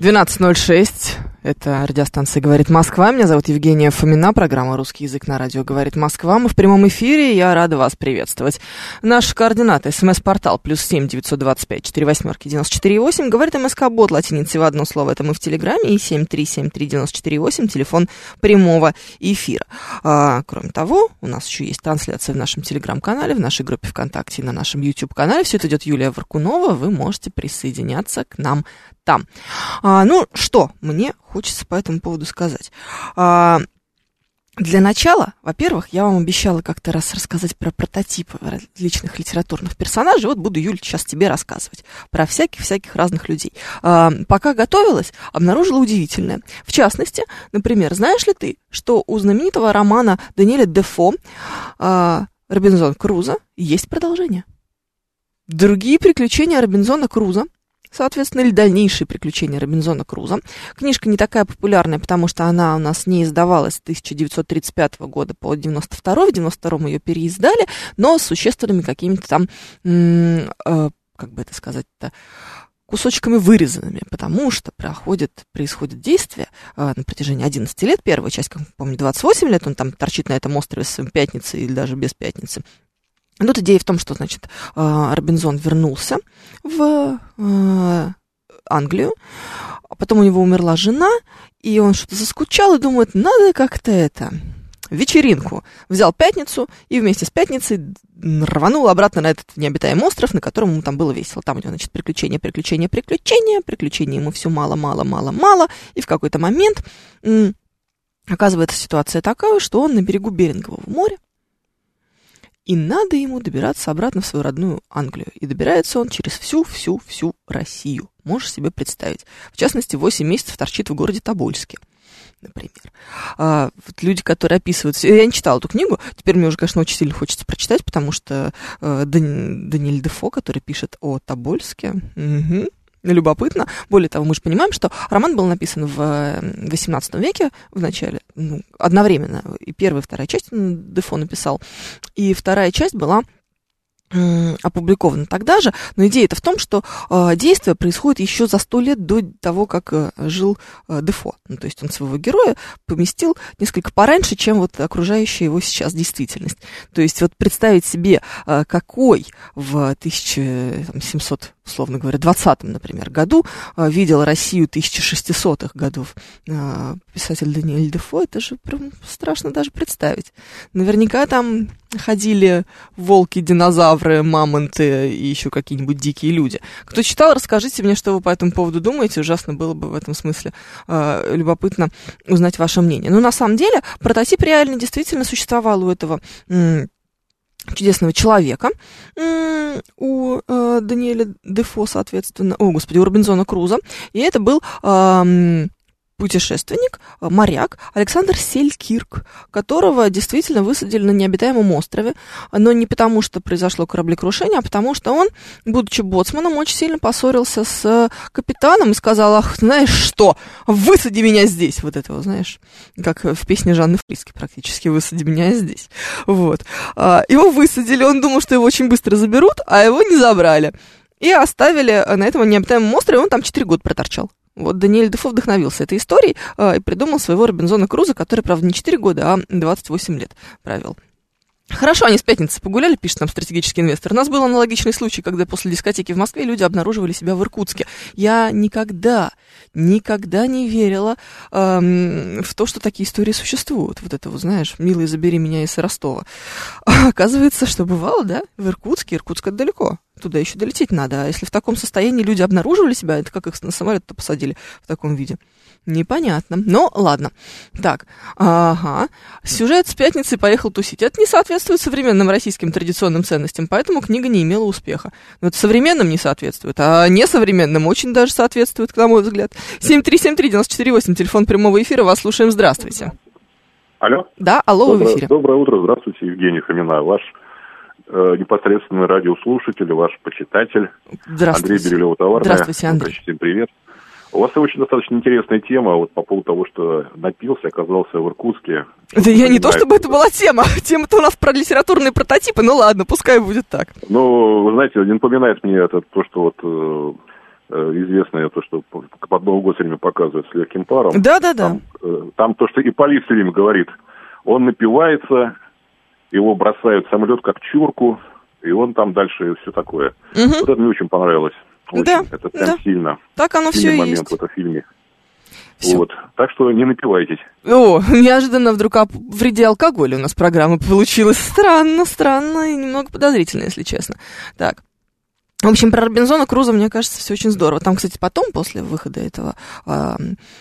12.06. Это радиостанция «Говорит Москва». Меня зовут Евгения Фомина. Программа «Русский язык» на радио «Говорит Москва». Мы в прямом эфире, я рада вас приветствовать. Наши координаты. СМС-портал плюс семь девятьсот двадцать пять четыре восьмерки девяносто четыре восемь. Говорит МСК-бот латиницей в одно слово. Это мы в Телеграме. И семь три семь три девяносто четыре восемь. Телефон прямого эфира. А, кроме того, у нас еще есть трансляция в нашем Телеграм-канале, в нашей группе ВКонтакте и на нашем YouTube-канале. Все это идет Юлия Варкунова. Вы можете присоединяться к нам там. А, ну что, мне хочется по этому поводу сказать. А, для начала, во-первых, я вам обещала как-то раз рассказать про прототипы различных литературных персонажей. Вот буду, Юль, сейчас тебе рассказывать про всяких-всяких разных людей. А, пока готовилась, обнаружила удивительное. В частности, например, знаешь ли ты, что у знаменитого романа Даниэля Дефо а, «Робинзон Крузо» есть продолжение? Другие приключения Робинзона Круза соответственно, или дальнейшие приключения Робинзона Круза. Книжка не такая популярная, потому что она у нас не издавалась с 1935 года по 92 в 92 ее переиздали, но с существенными какими-то там, э, как бы это сказать-то, кусочками вырезанными, потому что проходит, происходит действие э, на протяжении 11 лет. Первая часть, как помню, 28 лет, он там торчит на этом острове с пятницей или даже без пятницы. Тут идея в том, что, значит, а, Робинзон вернулся в а, Англию, а потом у него умерла жена, и он что-то заскучал и думает, надо как-то это, вечеринку. Взял пятницу и вместе с пятницей рванул обратно на этот необитаемый остров, на котором ему там было весело. Там у него, значит, приключения, приключения, приключения, приключения ему все мало, мало, мало, мало, и в какой-то момент оказывается ситуация такая, что он на берегу Берингового моря, и надо ему добираться обратно в свою родную Англию. И добирается он через всю-всю-всю Россию. Можешь себе представить. В частности, 8 месяцев торчит в городе Тобольске например. А, вот люди, которые описывают... Я не читала эту книгу, теперь мне уже, конечно, очень сильно хочется прочитать, потому что э, Дани... Даниэль Дефо, который пишет о Тобольске, угу, любопытно. Более того, мы же понимаем, что роман был написан в XVIII веке в начале, ну, одновременно. И первая и вторая часть Дефо написал. И вторая часть была опубликовано тогда же, но идея это в том, что э, действие происходит еще за сто лет до того, как э, жил э, Дефо. Ну, то есть он своего героя поместил несколько пораньше, чем вот окружающая его сейчас действительность. То есть вот представить себе, э, какой в 1700 условно говоря, 20-м, например, году э, видел Россию 1600-х годов э, писатель Даниэль Дефо, это же прям страшно даже представить. Наверняка там ходили волки, динозавры, мамонты и еще какие-нибудь дикие люди. Кто читал, расскажите мне, что вы по этому поводу думаете. Ужасно было бы в этом смысле э, любопытно узнать ваше мнение. Но на самом деле прототип реально действительно существовал у этого чудесного человека у э, Даниэля Дефо, соответственно, о, господи, у Робинзона Круза, и это был э, путешественник, э, моряк Александр Селькирк, которого действительно высадили на необитаемом острове, но не потому, что произошло кораблекрушение, а потому что он, будучи боцманом, очень сильно поссорился с капитаном и сказал, ах, знаешь что, высади меня здесь. Вот этого, знаешь, как в песне Жанны Фриски практически, высади меня здесь. Вот. А, его высадили, он думал, что его очень быстро заберут, а его не забрали. И оставили на этом необитаемом острове, он там 4 года проторчал. Вот Даниэль Дефо вдохновился этой историей э, и придумал своего Робинзона Круза, который, правда, не 4 года, а 28 лет правил. Хорошо, они с пятницы погуляли, пишет нам стратегический инвестор. У нас был аналогичный случай, когда после дискотеки в Москве люди обнаруживали себя в Иркутске. Я никогда, никогда не верила эм, в то, что такие истории существуют. Вот это, вот, знаешь, милый, забери меня из Ростова. А оказывается, что бывало, да, в Иркутске. Иркутск это далеко. Туда еще долететь надо. А если в таком состоянии люди обнаруживали себя, это как их на самолет-то посадили в таком виде? Непонятно. Но ладно. Так, ага. Сюжет с пятницы поехал тусить. Это не соответствует современным российским традиционным ценностям, поэтому книга не имела успеха. Но это современным не соответствует, а несовременным очень даже соответствует, на мой взгляд. 7373948, телефон прямого эфира, вас слушаем. Здравствуйте. Алло? Да, алло, доброе, в эфире. Доброе утро, здравствуйте, Евгений Фомина, ваш э, непосредственный радиослушатель, ваш почитатель. Здравствуйте. Андрей Бирюлева, Товарная. Здравствуйте, Андрей. Всем привет. У вас очень достаточно интересная тема вот по поводу того, что напился, оказался в Иркутске. Да я не то, чтобы это была тема. Тема-то у нас про литературные прототипы. Ну ладно, пускай будет так. Ну, вы знаете, не напоминает мне это то, что вот э, э известное, то, что под Новый год все время показывают с легким паром. Да-да-да. Там, э, там то, что и полиция все время говорит. Он напивается, его бросают в самолет как чурку, и он там дальше все такое. Угу. Вот это мне очень понравилось. Очень. Да, это прям да. сильно. Так оно все Сильный и момент есть. в этом фильме. Всё. Вот. Так что не напивайтесь. О, неожиданно вдруг о вреде алкоголя у нас программа получилась. Странно, странно и немного подозрительно, если честно. Так. В общем, про Робинзона Круза, мне кажется, все очень здорово. Там, кстати, потом, после выхода этого э,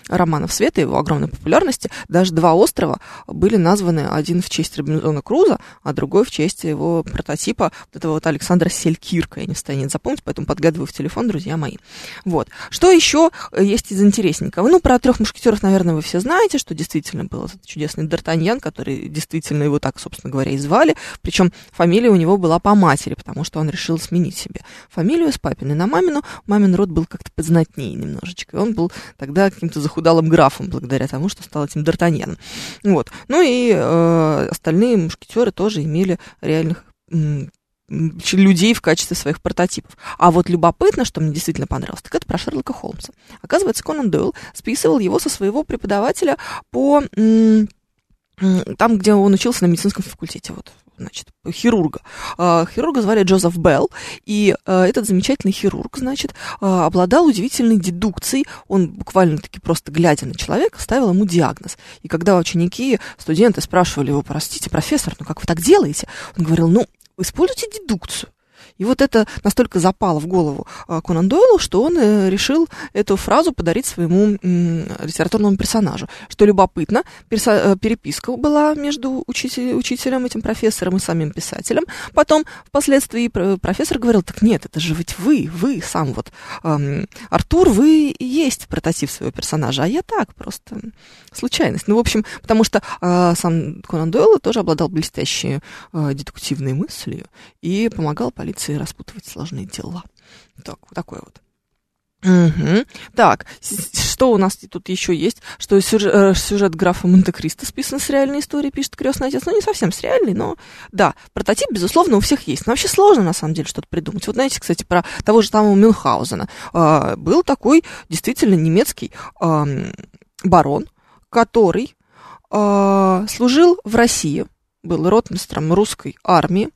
романа в свет и его огромной популярности, даже два острова были названы один в честь Робинзона Круза, а другой в честь его прототипа, вот этого вот Александра Селькирка. Я не в состоянии запомнить, поэтому подгадываю в телефон, друзья мои. Вот. Что еще есть из интересненького? Ну, про трех мушкетеров, наверное, вы все знаете, что действительно был этот чудесный Д'Артаньян, который действительно его так, собственно говоря, и звали. Причем фамилия у него была по матери, потому что он решил сменить себе фамилию с папиной на мамину. Мамин род был как-то познатнее немножечко. И он был тогда каким-то захудалым графом, благодаря тому, что стал этим Д'Артаньяном. Вот. Ну и э, остальные мушкетеры тоже имели реальных людей в качестве своих прототипов. А вот любопытно, что мне действительно понравилось, так это про Шерлока Холмса. Оказывается, Конан Дойл списывал его со своего преподавателя по там, где он учился на медицинском факультете, вот, значит, хирурга. Хирурга звали Джозеф Белл, и этот замечательный хирург, значит, обладал удивительной дедукцией. Он буквально-таки просто глядя на человека, ставил ему диагноз. И когда ученики, студенты спрашивали его, простите, профессор, ну как вы так делаете? Он говорил, ну, используйте дедукцию. И вот это настолько запало в голову Конан Дойлу, что он решил эту фразу подарить своему литературному персонажу. Что любопытно, переписка была между учитель, учителем, этим профессором и самим писателем. Потом, впоследствии, профессор говорил, так нет, это же ведь вы, вы сам вот, Артур, вы и есть прототип своего персонажа, а я так, просто случайность. Ну, в общем, потому что э, сам Конан Дойл тоже обладал блестящей э, дедуктивной мыслью и помогал полиции распутывать сложные дела. Так, вот такое вот. Угу. Так, что у нас тут еще есть? Что сюжет, э, сюжет графа Монте-Кристо списан с реальной историей, пишет крестный отец. Ну, не совсем с реальной, но да, прототип, безусловно, у всех есть. Но вообще сложно, на самом деле, что-то придумать. Вот знаете, кстати, про того же самого Мюнхгаузена. Э, был такой действительно немецкий э, барон, который э, служил в России, был ротмистром русской армии,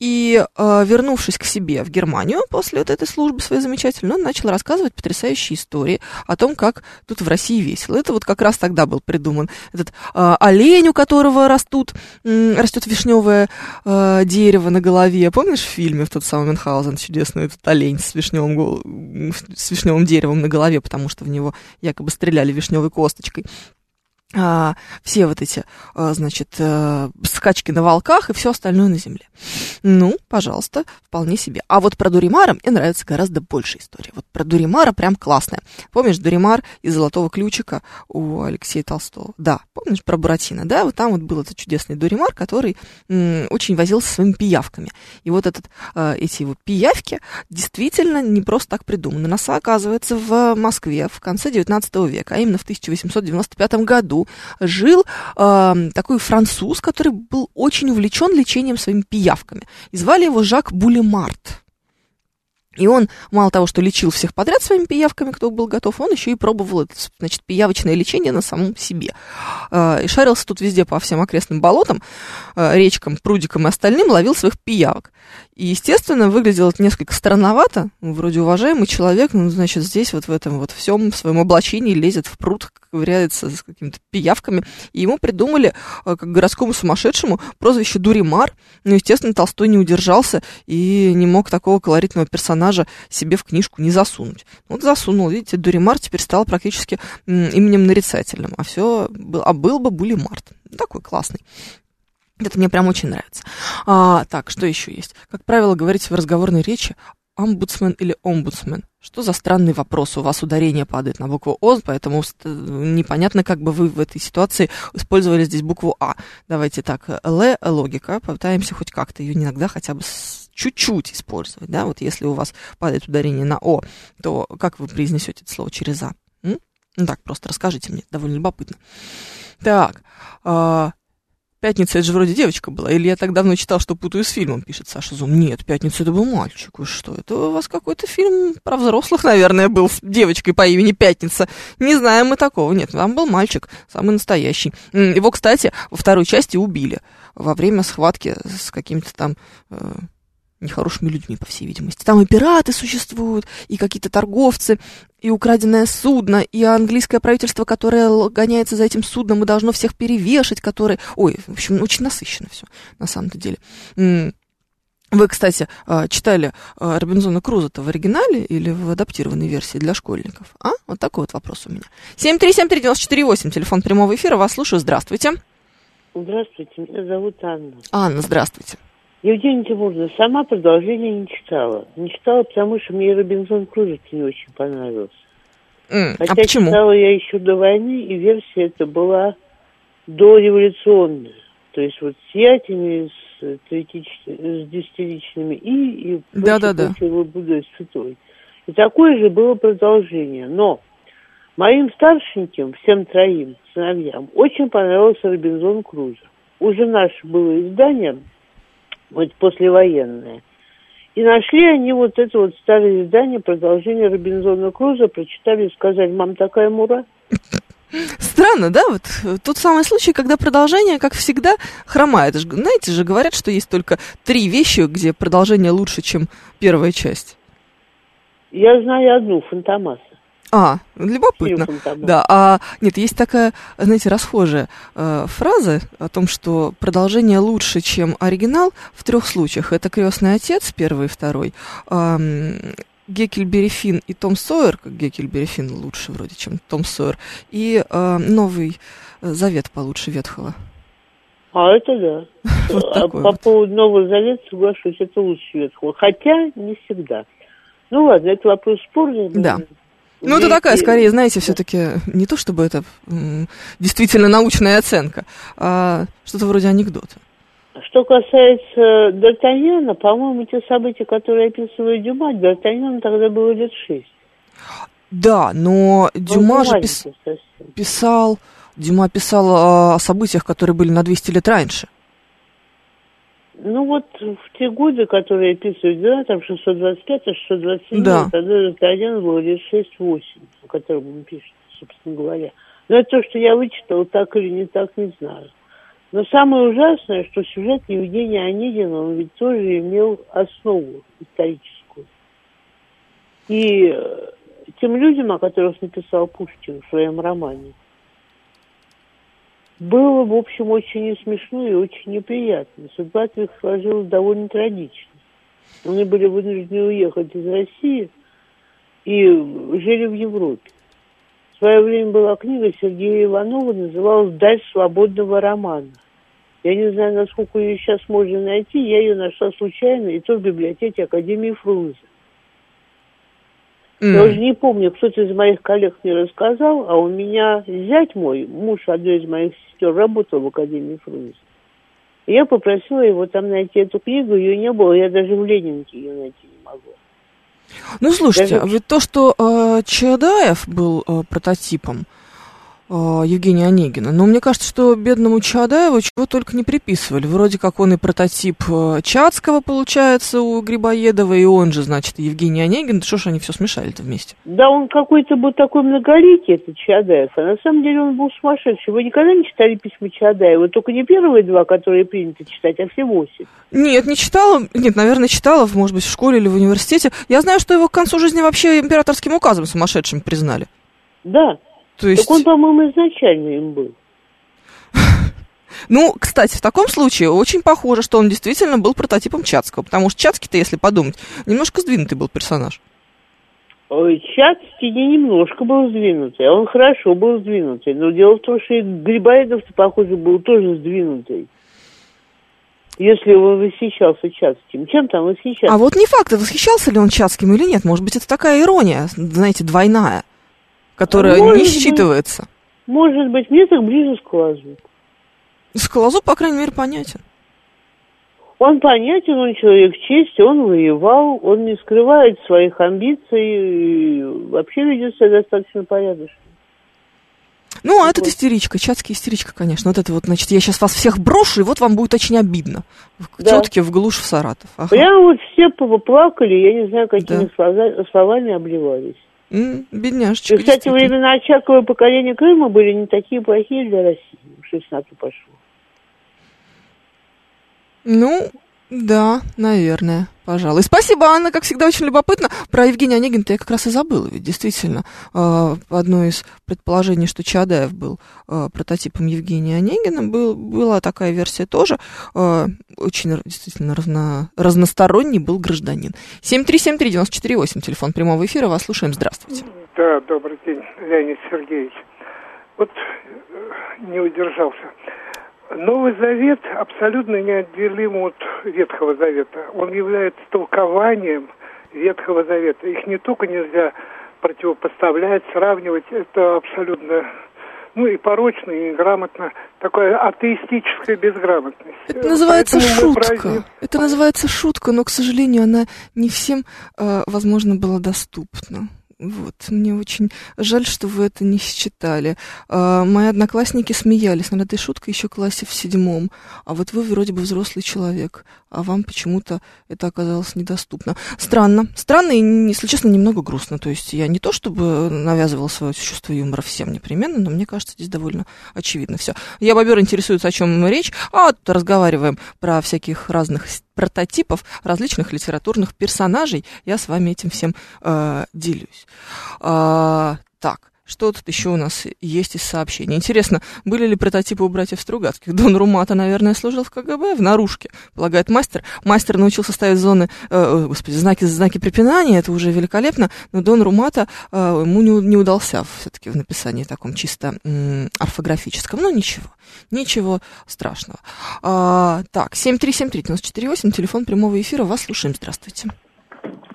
и, э, вернувшись к себе в Германию после вот этой службы своей замечательной, он начал рассказывать потрясающие истории о том, как тут в России весело. Это вот как раз тогда был придуман этот э, олень, у которого растут, э, растет вишневое э, дерево на голове. Помнишь в фильме в тот самый Мюнхгаузен чудесный этот олень с вишневым, с вишневым деревом на голове, потому что в него якобы стреляли вишневой косточкой а, все вот эти, а, значит, а, скачки на волках и все остальное на земле. Ну, пожалуйста, вполне себе. А вот про Дуримара мне нравится гораздо больше история. Вот про Дуримара прям классная. Помнишь Дуримар из «Золотого ключика» у Алексея Толстого? Да, помнишь про Буратино? Да, вот там вот был этот чудесный Дуримар, который м, очень возился своими пиявками. И вот этот, а, эти его пиявки действительно не просто так придуманы. НАСА, оказывается, в Москве в конце 19 века, а именно в 1895 году жил э, такой француз, который был очень увлечен лечением своими пиявками. И звали его Жак Булемарт. И он мало того, что лечил всех подряд своими пиявками, кто был готов, он еще и пробовал это, значит, пиявочное лечение на самом себе. А, и шарился тут везде по всем окрестным болотам, а, речкам, прудикам и остальным, ловил своих пиявок. И, естественно, выглядело это несколько странновато. Вроде уважаемый человек, ну, значит, здесь вот в этом вот всем своем облачении лезет в пруд, ковыряется с какими-то пиявками. И ему придумали, а, как городскому сумасшедшему, прозвище Дуримар. Ну, естественно, Толстой не удержался и не мог такого колоритного персонажа себе в книжку не засунуть. Вот засунул, видите, Дуримар теперь стал практически именем нарицательным, а все, а был бы Булимарт. Такой классный. Это мне прям очень нравится. А, так, что еще есть? Как правило, говорите в разговорной речи омбудсмен или омбудсмен. Что за странный вопрос? У вас ударение падает на букву О, поэтому непонятно, как бы вы в этой ситуации использовали здесь букву А. Давайте так, Л, логика, попытаемся хоть как-то ее иногда хотя бы чуть-чуть использовать, да, вот если у вас падает ударение на О, то как вы произнесете это слово через А? М? Ну так, просто расскажите мне, довольно любопытно. Так, э, Пятница, это же вроде девочка была. Или я так давно читал, что путаю с фильмом, пишет Саша Зум. Нет, Пятница это был мальчик. Вы что, это у вас какой-то фильм про взрослых, наверное, был с девочкой по имени Пятница. Не знаем мы такого. Нет, там был мальчик, самый настоящий. Его, кстати, во второй части убили во время схватки с каким-то там... Э, нехорошими людьми, по всей видимости. Там и пираты существуют, и какие-то торговцы, и украденное судно, и английское правительство, которое гоняется за этим судном и должно всех перевешать, которые... Ой, в общем, очень насыщенно все, на самом-то деле. Вы, кстати, а, читали а, Робинзона Круза-то в оригинале или в адаптированной версии для школьников? А? Вот такой вот вопрос у меня. 7373948, телефон прямого эфира, вас слушаю, здравствуйте. Здравствуйте, меня зовут Анна. Анна, здравствуйте. Евгения Тимуровна, сама продолжение не читала. Не читала, потому что мне Робинзон Крузо не очень понравился. Mm, Хотя а почему? читала я еще до войны, и версия эта была дореволюционная. То есть вот с ятями, с, с десятиличными и, и да, да, да. Будой святой. И такое же было продолжение. Но моим старшеньким, всем троим сыновьям, очень понравился Робинзон Крузо. Уже наше было издание – вот послевоенное. И нашли они вот это вот старое издание, продолжение Робинзона Круза, прочитали и сказали, мам, такая мура. Странно, да? Вот тот самый случай, когда продолжение, как всегда, хромает. Знаете же, говорят, что есть только три вещи, где продолжение лучше, чем первая часть. Я знаю одну, Фантомас. А, любопытно. Да, а нет, есть такая, знаете, расхожая э, фраза о том, что продолжение лучше, чем оригинал в трех случаях. Это крестный отец, первый и второй. Э, Геккельбери Финн и Том Сойер, как Геккельбери Финн лучше вроде, чем Том Сойер, и э, Новый Завет получше Ветхого. А это да. вот а по вот. поводу Нового Завета соглашусь, это лучше Ветхого. Хотя не всегда. Ну ладно, это вопрос спорный. Да. Ну, это такая, скорее, знаете, все-таки не то, чтобы это действительно научная оценка, а что-то вроде анекдота. Что касается Д'Артаньяна, по-моему, те события, которые описывает Дюма, Д'Артаньяну тогда было лет шесть. Да, но Дюма же пис... писал, Дюма писал о событиях, которые были на 200 лет раньше. Ну вот в те годы, которые описывают, да, там 625, 627, да. тогда Д'Артаньян был лет 6-8, о котором он пишет, собственно говоря. Но это то, что я вычитал, так или не так, не знаю. Но самое ужасное, что сюжет Евгения Онегина, он ведь тоже имел основу историческую. И э, тем людям, о которых написал Пушкин в своем романе, было, в общем, очень и смешно, и очень неприятно. Судьба их сложилась довольно трагично. Они были вынуждены уехать из России и жили в Европе. В свое время была книга Сергея Иванова, называлась «Даль свободного романа». Я не знаю, насколько ее сейчас можно найти. Я ее нашла случайно, и то в библиотеке Академии Фрунзе. Mm. Я уже не помню, кто-то из моих коллег мне рассказал, а у меня зять мой, муж одной из моих сестер, работал в Академии Фрунзе. Я попросила его там найти эту книгу, ее не было, я даже в Ленинке ее найти не могу. Ну, слушайте, даже... а ведь то, что э, Чадаев был э, прототипом, Евгения Онегина. Но мне кажется, что бедному Чадаеву чего только не приписывали. Вроде как он и прототип э, Чацкого, получается, у Грибоедова, и он же, значит, Евгений Онегин. Да что ж они все смешали-то вместе? Да, он какой-то был такой многоликий, этот Чадаев. А на самом деле он был сумасшедший. Вы никогда не читали письма Чадаева? Только не первые два, которые принято читать, а все восемь. Нет, не читала. Нет, наверное, читала, может быть, в школе или в университете. Я знаю, что его к концу жизни вообще императорским указом сумасшедшим признали. Да, то есть... Так он, по-моему, изначально им был. Ну, кстати, в таком случае очень похоже, что он действительно был прототипом Чацкого, потому что Чацкий-то, если подумать, немножко сдвинутый был персонаж. Ой, Чацкий не немножко был сдвинутый, а он хорошо был сдвинутый. Но дело в том, что и Грибоедов-то, похоже, был тоже сдвинутый. Если он восхищался Чацким. Чем там восхищался? А вот не факт, восхищался ли он Чацким или нет. Может быть, это такая ирония, знаете, двойная которая может не считывается. Быть, может быть, мне так ближе Скалозуб. Скалозуб, по крайней мере, понятен. Он понятен, он человек чести, он воевал, он не скрывает своих амбиций и вообще ведет себя достаточно порядочно. Ну, а этот истеричка, чатский истеричка, конечно. Вот это вот, значит, я сейчас вас всех брошу, и вот вам будет очень обидно. К да. тетке в глушь в Саратов. Ага. Прямо вот все поплакали, я не знаю, какими да. словами обливались. Mm, бедняжечка. И, кстати, времена Очакова поколения Крыма были не такие плохие для России. В 16 пошло. Ну, да, наверное, пожалуй. Спасибо, Анна, как всегда, очень любопытно. Про Евгения Онегина-то я как раз и забыла, ведь действительно, э, одно из предположений, что Чадаев был э, прототипом Евгения Онегина, был, была такая версия тоже. Э, очень действительно разно, разносторонний был гражданин. 7373948, телефон прямого эфира, вас слушаем, здравствуйте. Да, добрый день, Леонид Сергеевич. Вот не удержался. Новый Завет абсолютно неотделим от Ветхого Завета. Он является толкованием Ветхого Завета. Их не только нельзя противопоставлять, сравнивать, это абсолютно ну и порочно, и грамотно. Такая атеистическая безграмотность. Это называется Поэтому шутка. Празднуем... Это называется шутка, но, к сожалению, она не всем, э, возможно, была доступна. Вот, мне очень жаль, что вы это не считали. А, мои одноклассники смеялись над этой шуткой еще в классе в седьмом. А вот вы вроде бы взрослый человек, а вам почему-то это оказалось недоступно. Странно. Странно и, если честно, немного грустно. То есть я не то чтобы навязывала свое чувство юмора всем непременно, но мне кажется, здесь довольно очевидно все. Я бобер интересуется, о чем речь, а тут разговариваем про всяких разных прототипов различных литературных персонажей. Я с вами этим всем э, делюсь. Э, так. Что тут еще у нас есть из сообщений? Интересно, были ли прототипы у братьев Стругацких? Дон Румата, наверное, служил в КГБ, в наружке, полагает мастер. Мастер научился ставить зоны, э, господи, знаки, знаки препинания, это уже великолепно, но Дон Румата, э, ему не, не удался все-таки в написании таком чисто м, орфографическом. Ну, ничего, ничего страшного. А, так, 7373-94-8, телефон прямого эфира, вас слушаем, здравствуйте.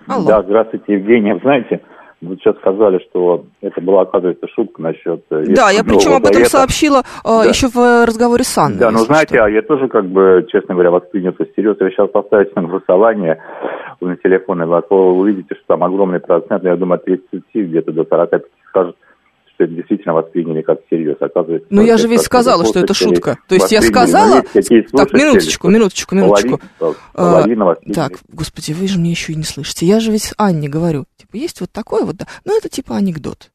Алло. Да, здравствуйте, Евгения. Знаете, вы сейчас сказали, что это была, оказывается, шутка насчет... Э, да, я причем об этом сообщила э, да. еще в разговоре с Анной. Да, но знаете, что. а я тоже, как бы, честно говоря, воспринял всерьез. Я сейчас поставите на голосование на телефон, и вы увидите, что там огромный процент, я думаю, от 30 где-то до 45 скажут, что это действительно восприняли как всерьез. Оказывается, ну я же ведь сказала, что это шутка. То есть я сказала... Так, минуточку, минуточку, минуточку. Половина, а, так, господи, вы же мне еще и не слышите. Я же ведь Анне говорю, типа, есть вот такое вот, да. Ну это типа анекдот.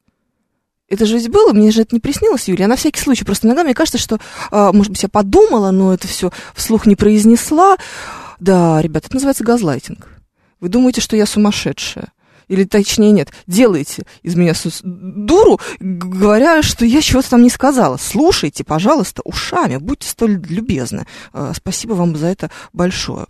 Это же ведь было, мне же это не приснилось, Юлия. А на всякий случай, просто иногда мне кажется, что, а, может быть, я подумала, но это все вслух не произнесла. Да, ребята, это называется газлайтинг. Вы думаете, что я сумасшедшая? Или точнее нет, делаете из меня дуру, говоря, что я чего-то там не сказала. Слушайте, пожалуйста, ушами, будьте столь любезны. А, спасибо вам за это большое.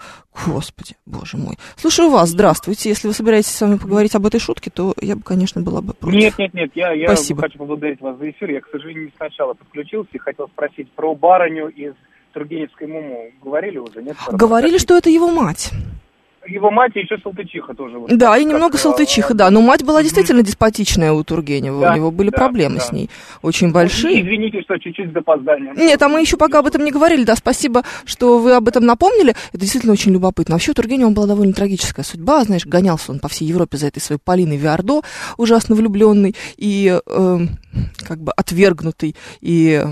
Господи, боже мой. Слушаю вас, здравствуйте. Если вы собираетесь с вами поговорить об этой шутке, то я бы, конечно, была бы против. Нет, нет, нет, я, я Спасибо. хочу поблагодарить вас за эфир. Я, к сожалению, не сначала подключился и хотел спросить про барыню из Тургеневской Муму. Говорили уже, нет? Говорили, что это его мать. Его мать и еще Салтычиха тоже. Вот, да, и немного как, Салтычиха, да. Но мать была действительно деспотичная у Тургенева. Да, у него были да, проблемы да. с ней очень большие. Извините, что чуть-чуть с запозданием. Нет, а мы еще пока об этом не говорили. Да, спасибо, что вы об этом напомнили. Это действительно очень любопытно. Вообще у Тургенева была довольно трагическая судьба. Знаешь, гонялся он по всей Европе за этой своей Полиной Виардо, ужасно влюбленный и э, как бы отвергнутый. И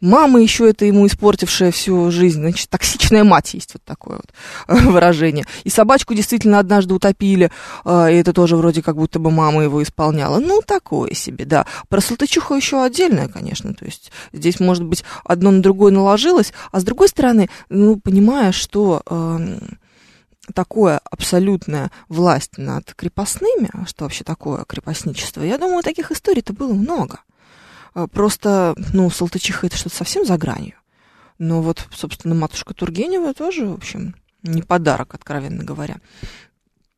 мама еще это ему испортившая всю жизнь. Значит, токсичная мать есть вот такое вот выражение. И собачку действительно однажды утопили, э, и это тоже вроде как будто бы мама его исполняла. Ну, такое себе, да. Про Салтычуху еще отдельное, конечно. То есть здесь, может быть, одно на другое наложилось. А с другой стороны, ну, понимая, что... Э, такое абсолютная власть над крепостными, а что вообще такое крепостничество, я думаю, таких историй-то было много. Э, просто, ну, Салтычиха это что-то совсем за гранью. Но вот, собственно, матушка Тургенева тоже, в общем, не подарок, откровенно говоря.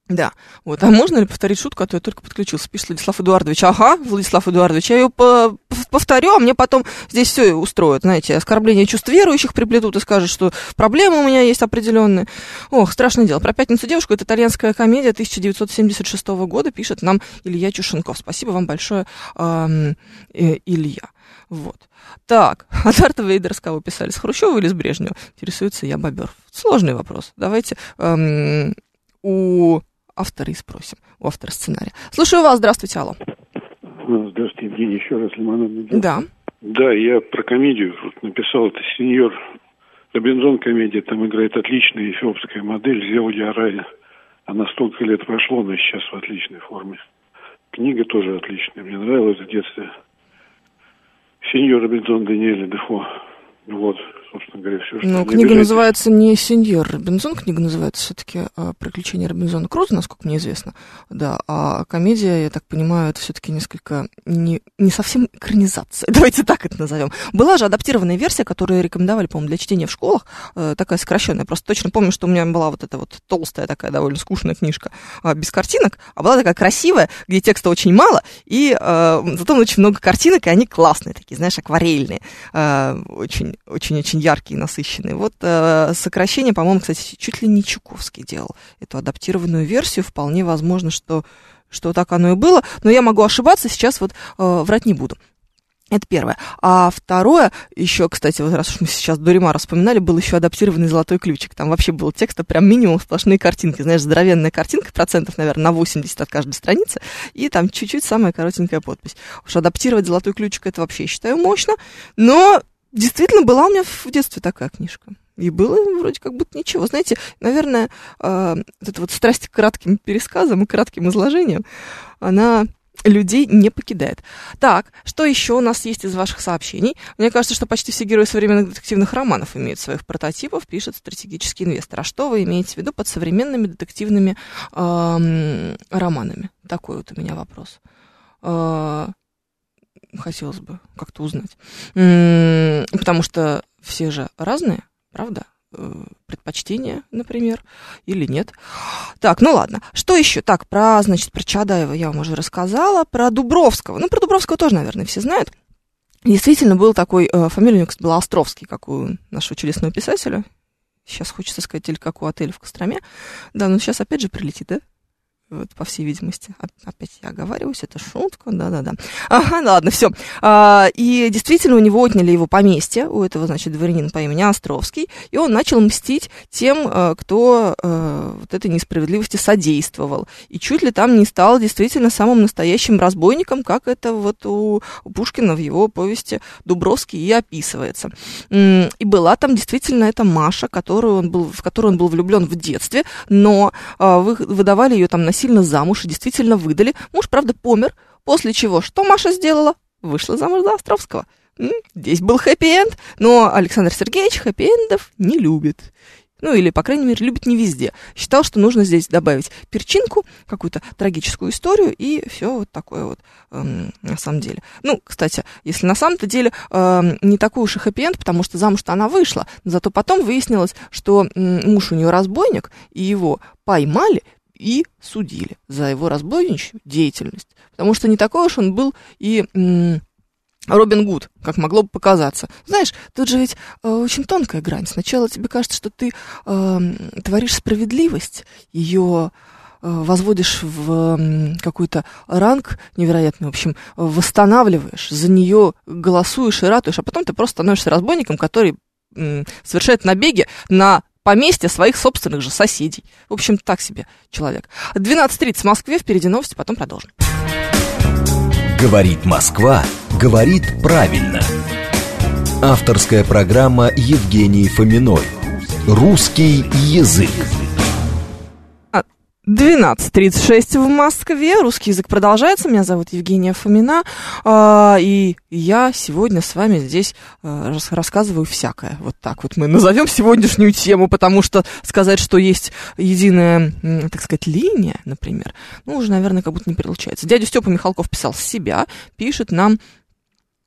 Да, вот. А можно ли повторить шутку, а то я только подключился? Пишет Владислав Эдуардович. Ага, Владислав Эдуардович, я ее по повторю, а мне потом здесь все устроят, знаете, оскорбление чувств верующих приплетут и скажут, что проблемы у меня есть определенные. Ох, страшное дело. Про пятницу девушку, это итальянская комедия 1976 года, пишет нам Илья Чушенков. Спасибо вам большое, э, Илья. Вот. Так, а Дарта Вейдер с кого писали? С Хрущева или с Брежнева? Интересуется я, Бобер. Сложный вопрос. Давайте эм, у автора и спросим, у автора сценария. Слушаю вас, здравствуйте, алло. Здравствуйте, Евгений, еще раз Лимонадный Да. Да, я про комедию вот написал, это сеньор Робинзон комедия, там играет отличная эфиопская модель Зеуди Арая. Она столько лет прошло, но сейчас в отличной форме. Книга тоже отличная, мне нравилась в детстве. Сеньор Робинзон Даниэля Дефо. Вот, собственно говоря, все, что... Ну, книга называется не «Сеньор Робинзон», книга называется все-таки а, «Приключения Робинзона Круза», насколько мне известно. Да, а комедия, я так понимаю, это все-таки несколько не, не совсем экранизация, давайте так это назовем. Была же адаптированная версия, которую рекомендовали, по-моему, для чтения в школах, э, такая сокращенная. Просто точно помню, что у меня была вот эта вот толстая такая довольно скучная книжка а, без картинок, а была такая красивая, где текста очень мало, и э, зато очень много картинок, и они классные такие, знаешь, акварельные, э, яркий, насыщенный. Вот э, сокращение, по-моему, кстати, чуть ли не Чуковский делал эту адаптированную версию. Вполне возможно, что, что так оно и было. Но я могу ошибаться, сейчас вот э, врать не буду. Это первое. А второе, еще, кстати, вот раз уж мы сейчас Дуримара вспоминали, был еще адаптированный золотой ключик. Там вообще был текст, а прям минимум сплошные картинки. Знаешь, здоровенная картинка, процентов, наверное, на 80 от каждой страницы, и там чуть-чуть самая коротенькая подпись. Уж адаптировать золотой ключик, это вообще, я считаю, мощно. Но Действительно, была у меня в детстве такая книжка. И было вроде как будто ничего. Знаете, наверное, э, эта вот страсть к кратким пересказам и кратким изложениям, она людей не покидает. Так, что еще у нас есть из ваших сообщений? Мне кажется, что почти все герои современных детективных романов имеют своих прототипов, пишет стратегический инвестор. А что вы имеете в виду под современными детективными э, романами? Такой вот у меня вопрос. Э, хотелось бы как-то узнать. Потому что все же разные, правда? Э, предпочтения, например, или нет. Так, ну ладно. Что еще? Так, про, значит, про Чадаева я вам уже рассказала, про Дубровского. Ну, про Дубровского тоже, наверное, все знают. Действительно, был такой, э, фамилия у него, кстати, была Островский, как у нашего чудесного писателя. Сейчас хочется сказать, или как у отеля в Костроме. Да, но сейчас опять же прилетит, да? Вот, по всей видимости. Опять я оговариваюсь, это шутка, да-да-да. Ага, ладно, все. А, и действительно у него отняли его поместье, у этого, значит, дворянина по имени Островский, и он начал мстить тем, э, кто а, вот этой несправедливости содействовал. И чуть ли там не стал действительно самым настоящим разбойником, как это вот у Пушкина в его повести Дубровский и описывается. И была там действительно эта Маша, которую он был, в которую он был влюблен в детстве, но а, вы, выдавали ее там на насильно замуж и действительно выдали. Муж, правда, помер, после чего что Маша сделала? Вышла замуж за Островского. Здесь был хэппи-энд, но Александр Сергеевич хэппи-эндов не любит. Ну, или, по крайней мере, любит не везде. Считал, что нужно здесь добавить перчинку, какую-то трагическую историю, и все вот такое вот эм, на самом деле. Ну, кстати, если на самом-то деле эм, не такой уж и хэппи-энд, потому что замуж-то она вышла, зато потом выяснилось, что эм, муж у нее разбойник, и его поймали, и судили за его разбойничью деятельность. Потому что не такой уж он был и Робин Гуд, как могло бы показаться. Знаешь, тут же ведь э, очень тонкая грань. Сначала тебе кажется, что ты э, творишь справедливость, ее э, возводишь в какой-то ранг невероятный, в общем, восстанавливаешь, за нее голосуешь и ратуешь, а потом ты просто становишься разбойником, который совершает набеги на поместье своих собственных же соседей. В общем, так себе человек. 12.30 в Москве, впереди новости, потом продолжим. Говорит Москва, говорит правильно. Авторская программа Евгении Фоминой. Русский язык. 12.36 в Москве. Русский язык продолжается. Меня зовут Евгения Фомина. А, и я сегодня с вами здесь а, рассказываю всякое. Вот так вот мы назовем сегодняшнюю тему, потому что сказать, что есть единая, так сказать, линия, например, ну, уже, наверное, как будто не получается. Дядя Степа Михалков писал себя, пишет нам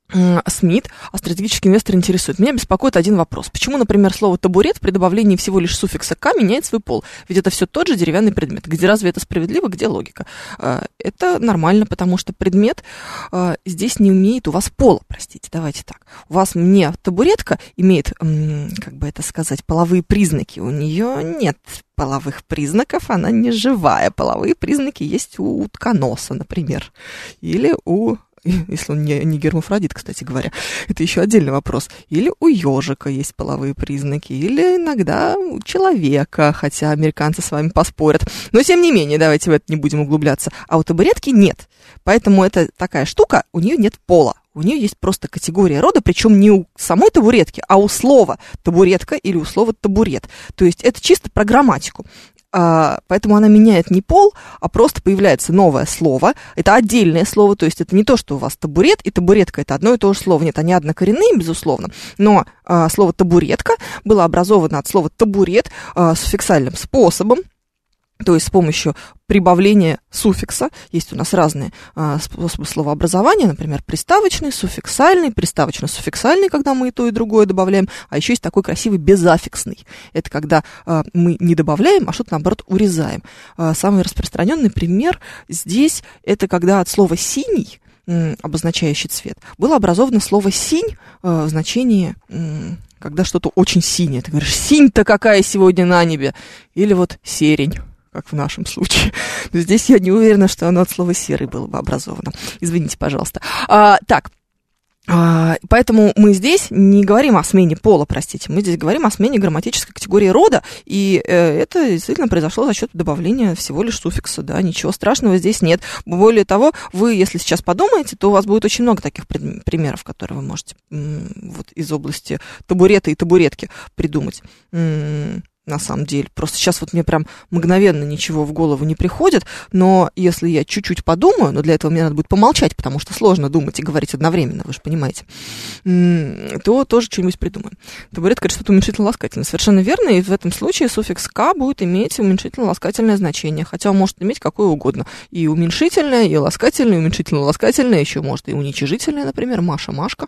СМИТ, а стратегический инвестор интересует. Меня беспокоит один вопрос. Почему, например, слово табурет при добавлении всего лишь суффикса «к» меняет свой пол? Ведь это все тот же деревянный предмет. Где разве это справедливо, где логика? А, это нормально, потому что предмет а, здесь не имеет у вас пола, простите, давайте так. У вас мне табуретка имеет, как бы это сказать, половые признаки. У нее нет половых признаков, она не живая. Половые признаки есть у утконоса, например, или у если он не, не гермафродит, кстати говоря, это еще отдельный вопрос. Или у ежика есть половые признаки, или иногда у человека, хотя американцы с вами поспорят. Но тем не менее, давайте в это не будем углубляться. А у табуретки нет. Поэтому это такая штука, у нее нет пола. У нее есть просто категория рода, причем не у самой табуретки, а у слова табуретка или у слова табурет. То есть это чисто про грамматику. А, поэтому она меняет не пол, а просто появляется новое слово. Это отдельное слово, то есть это не то, что у вас табурет и табуретка, это одно и то же слово. Нет, они однокоренные, безусловно, но а, слово табуретка было образовано от слова табурет а, с фиксальным способом, то есть с помощью прибавления суффикса. Есть у нас разные а, способы словообразования, например, приставочный, суффиксальный, приставочно-суффиксальный, когда мы и то, и другое добавляем, а еще есть такой красивый безаффиксный. Это когда а, мы не добавляем, а что-то, наоборот, урезаем. А, самый распространенный пример здесь это когда от слова «синий», обозначающий цвет, было образовано слово «синь» а, в значении когда что-то очень синее. Ты говоришь, синь-то какая сегодня на небе. Или вот серень как в нашем случае. Но здесь я не уверена, что оно от слова серый было бы образовано. Извините, пожалуйста. А, так, а, Поэтому мы здесь не говорим о смене пола, простите, мы здесь говорим о смене грамматической категории рода, и э, это действительно произошло за счет добавления всего лишь суффикса, да, ничего страшного здесь нет. Более того, вы, если сейчас подумаете, то у вас будет очень много таких примеров, которые вы можете вот из области табурета и табуретки придумать на самом деле. Просто сейчас вот мне прям мгновенно ничего в голову не приходит, но если я чуть-чуть подумаю, но для этого мне надо будет помолчать, потому что сложно думать и говорить одновременно, вы же понимаете, то тоже что-нибудь придумаю. Табурет говорит, что-то уменьшительно-ласкательное. Совершенно верно, и в этом случае суффикс «к» будет иметь уменьшительно-ласкательное значение, хотя он может иметь какое угодно. И уменьшительное, и ласкательное, и уменьшительно-ласкательное, еще может и уничижительное, например, Маша, Машка,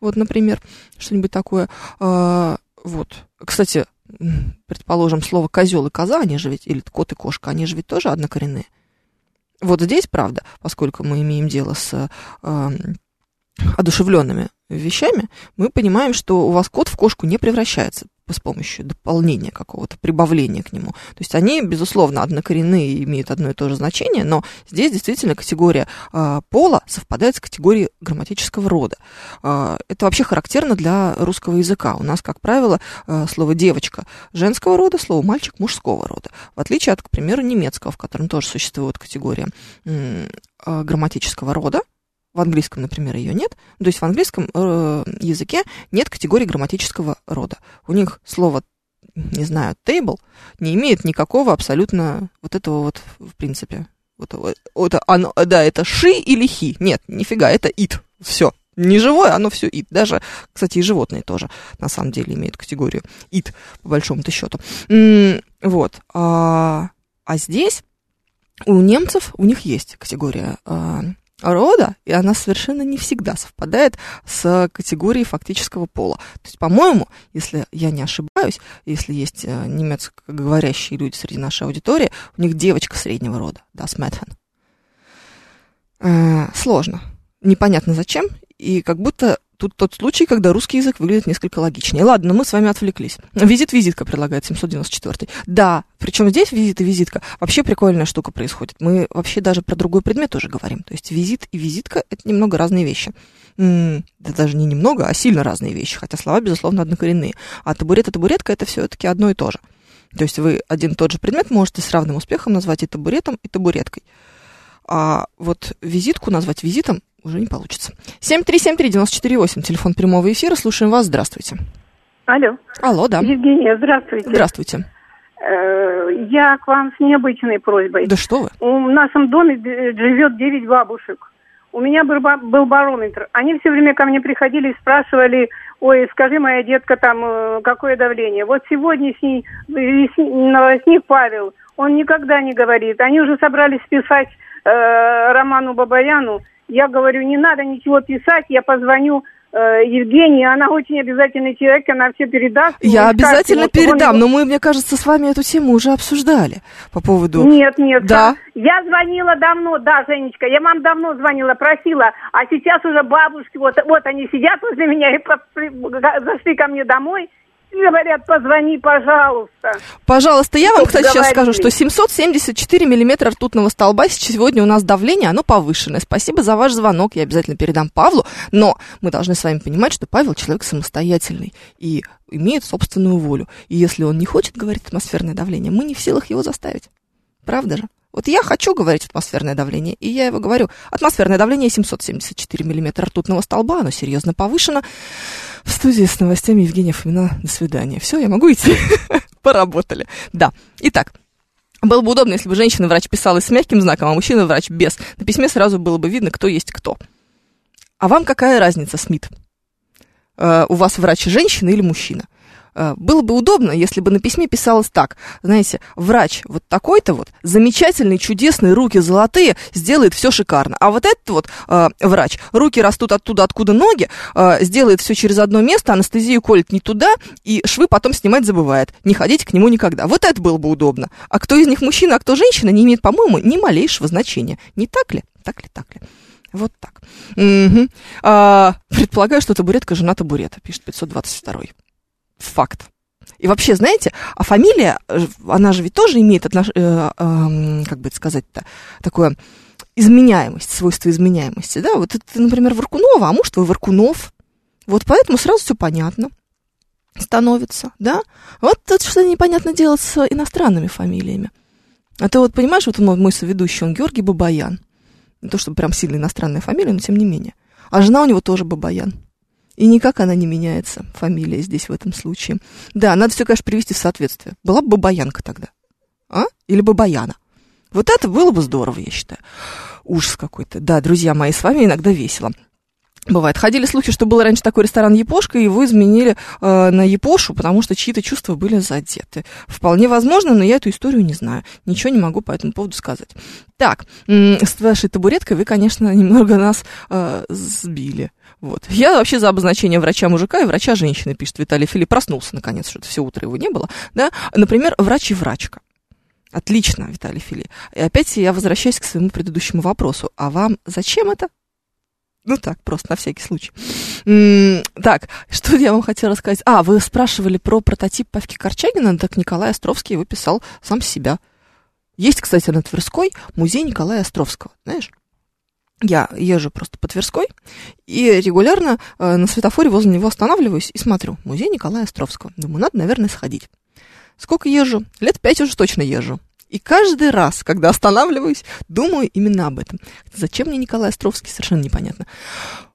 вот, например, что-нибудь такое. А, вот. Кстати, предположим, слово козел и коза, они же ведь, или кот и кошка, они же ведь тоже однокоренные. Вот здесь, правда, поскольку мы имеем дело с э, одушевленными вещами, мы понимаем, что у вас кот в кошку не превращается с помощью дополнения какого-то, прибавления к нему. То есть они, безусловно, однокоренные и имеют одно и то же значение, но здесь действительно категория э, пола совпадает с категорией грамматического рода. Э, это вообще характерно для русского языка. У нас, как правило, э, слово девочка женского рода, слово мальчик мужского рода. В отличие от, к примеру, немецкого, в котором тоже существует категория э, грамматического рода, в английском, например, ее нет. То есть в английском э, языке нет категории грамматического рода. У них слово, не знаю, table не имеет никакого абсолютно вот этого вот, в принципе. Вот, вот оно, да, это ши или хи. Нет, нифига, это it. Все. Не живое, оно все it. Даже, кстати, и животные тоже на самом деле имеют категорию it, по большому-то счету. Вот. А, а здесь у немцев, у них есть категория а, рода, и она совершенно не всегда совпадает с категорией фактического пола. То есть, по-моему, если я не ошибаюсь, если есть э, немецкоговорящие люди среди нашей аудитории, у них девочка среднего рода, да, Сметхен. Э, сложно. Непонятно зачем, и как будто тут тот случай, когда русский язык выглядит несколько логичнее. Ладно, но мы с вами отвлеклись. Визит-визитка предлагает 794. Да, причем здесь визит и визитка. Вообще прикольная штука происходит. Мы вообще даже про другой предмет тоже говорим. То есть визит и визитка – это немного разные вещи. Да даже не немного, а сильно разные вещи, хотя слова, безусловно, однокоренные. А табурет и табуретка – это все-таки одно и то же. То есть вы один и тот же предмет можете с равным успехом назвать и табуретом, и табуреткой. А вот визитку назвать визитом уже не получится. 7373948, телефон прямого эфира. Слушаем вас. Здравствуйте. Алло. Алло, да. Евгения, здравствуйте. Здравствуйте. Э, я к вам с необычной просьбой. Да что вы? В нашем доме живет 9 бабушек. У меня был, барометр. Они все время ко мне приходили и спрашивали, ой, скажи, моя детка, там, э, какое давление. Вот сегодняшний новостник Павел, он никогда не говорит. Они уже собрались писать э, Роману Бабаяну, я говорю, не надо ничего писать, я позвоню э, Евгении, она очень обязательный человек, она все передаст. Я обязательно скажете, передам, он... но мы, мне кажется, с вами эту тему уже обсуждали по поводу... Нет, нет. Да? Я звонила давно, да, Женечка, я вам давно звонила, просила, а сейчас уже бабушки, вот, вот они сидят возле меня и зашли ко мне домой, говорят, позвони, пожалуйста. Пожалуйста, я вам, кстати, сейчас скажу, что 774 миллиметра ртутного столба, сегодня у нас давление, оно повышенное. Спасибо за ваш звонок, я обязательно передам Павлу, но мы должны с вами понимать, что Павел человек самостоятельный и имеет собственную волю. И если он не хочет говорить атмосферное давление, мы не в силах его заставить. Правда же? Вот я хочу говорить атмосферное давление, и я его говорю. Атмосферное давление 774 миллиметра ртутного столба, оно серьезно повышено. В студии с новостями Евгения Фомина. До свидания. Все, я могу идти? Поработали. Да. Итак, было бы удобно, если бы женщина-врач писала с мягким знаком, а мужчина-врач без. На письме сразу было бы видно, кто есть кто. А вам какая разница, Смит? Uh, у вас врач женщина или мужчина? Э, было бы удобно, если бы на письме писалось так. Знаете, врач вот такой-то вот, замечательный, чудесный, руки золотые, сделает все шикарно. А вот этот вот э, врач, руки растут оттуда, откуда ноги, э, сделает все через одно место, анестезию колет не туда, и швы потом снимать забывает. Не ходите к нему никогда. Вот это было бы удобно. А кто из них мужчина, а кто женщина, не имеет, по-моему, ни малейшего значения. Не так ли? Так ли, так ли? Вот так. Угу. А, предполагаю, что табуретка жена табурета, пишет 522 факт. И вообще, знаете, а фамилия, э, она же ведь тоже имеет отнош... э, э, как бы это сказать-то, такое изменяемость, свойство изменяемости, да, вот это, например, Варкунова, а муж твой Варкунов, вот поэтому сразу все понятно становится, да, вот тут что непонятно делать с иностранными фамилиями. А ты вот понимаешь, вот мой, мой соведущий, он Георгий Бабаян, не то чтобы прям сильно иностранная фамилия, но тем не менее, а жена у него тоже Бабаян. И никак она не меняется, фамилия здесь в этом случае. Да, надо все, конечно, привести в соответствие. Была бы Бабаянка тогда. А? Или Бабаяна. Вот это было бы здорово, я считаю. Ужас какой-то. Да, друзья мои, с вами иногда весело. Бывает. Ходили слухи, что был раньше такой ресторан Япошка, и его изменили э, на Япошу, потому что чьи-то чувства были задеты. Вполне возможно, но я эту историю не знаю. Ничего не могу по этому поводу сказать. Так, с вашей табуреткой вы, конечно, немного нас э, сбили. Вот. Я вообще за обозначение врача-мужика и врача-женщины, пишет Виталий Филипп. Проснулся, наконец, что-то все утро его не было. Да? Например, врач и врачка. Отлично, Виталий Фили. И опять я возвращаюсь к своему предыдущему вопросу. А вам зачем это? Ну так, просто на всякий случай. М-м, так, что я вам хотела рассказать? А, вы спрашивали про прототип Павки Корчагина, так Николай Островский его писал сам себя. Есть, кстати, на Тверской музей Николая Островского, знаешь? Я езжу просто по Тверской и регулярно э, на светофоре возле него останавливаюсь и смотрю. Музей Николая Островского. Думаю, надо, наверное, сходить. Сколько езжу? Лет пять уже точно езжу. И каждый раз, когда останавливаюсь, думаю именно об этом. Зачем мне Николай Островский, совершенно непонятно.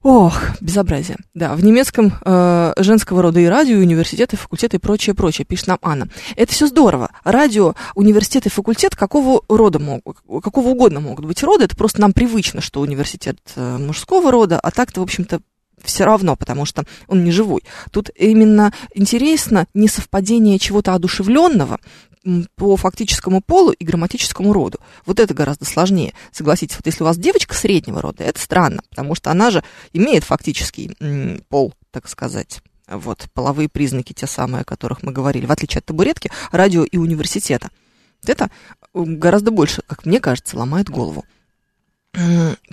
Ох, безобразие. Да, в немецком э, женского рода и радио, и университеты, факультеты и прочее, прочее, пишет нам Анна. Это все здорово. Радио, университет и факультет какого рода могут, какого угодно могут быть рода. Это просто нам привычно, что университет э, мужского рода, а так-то, в общем-то, все равно, потому что он не живой. Тут именно интересно несовпадение чего-то одушевленного по фактическому полу и грамматическому роду. Вот это гораздо сложнее. Согласитесь, вот если у вас девочка среднего рода, это странно, потому что она же имеет фактический пол, так сказать. Вот, половые признаки, те самые, о которых мы говорили, в отличие от табуретки, радио и университета. Это гораздо больше, как мне кажется, ломает голову.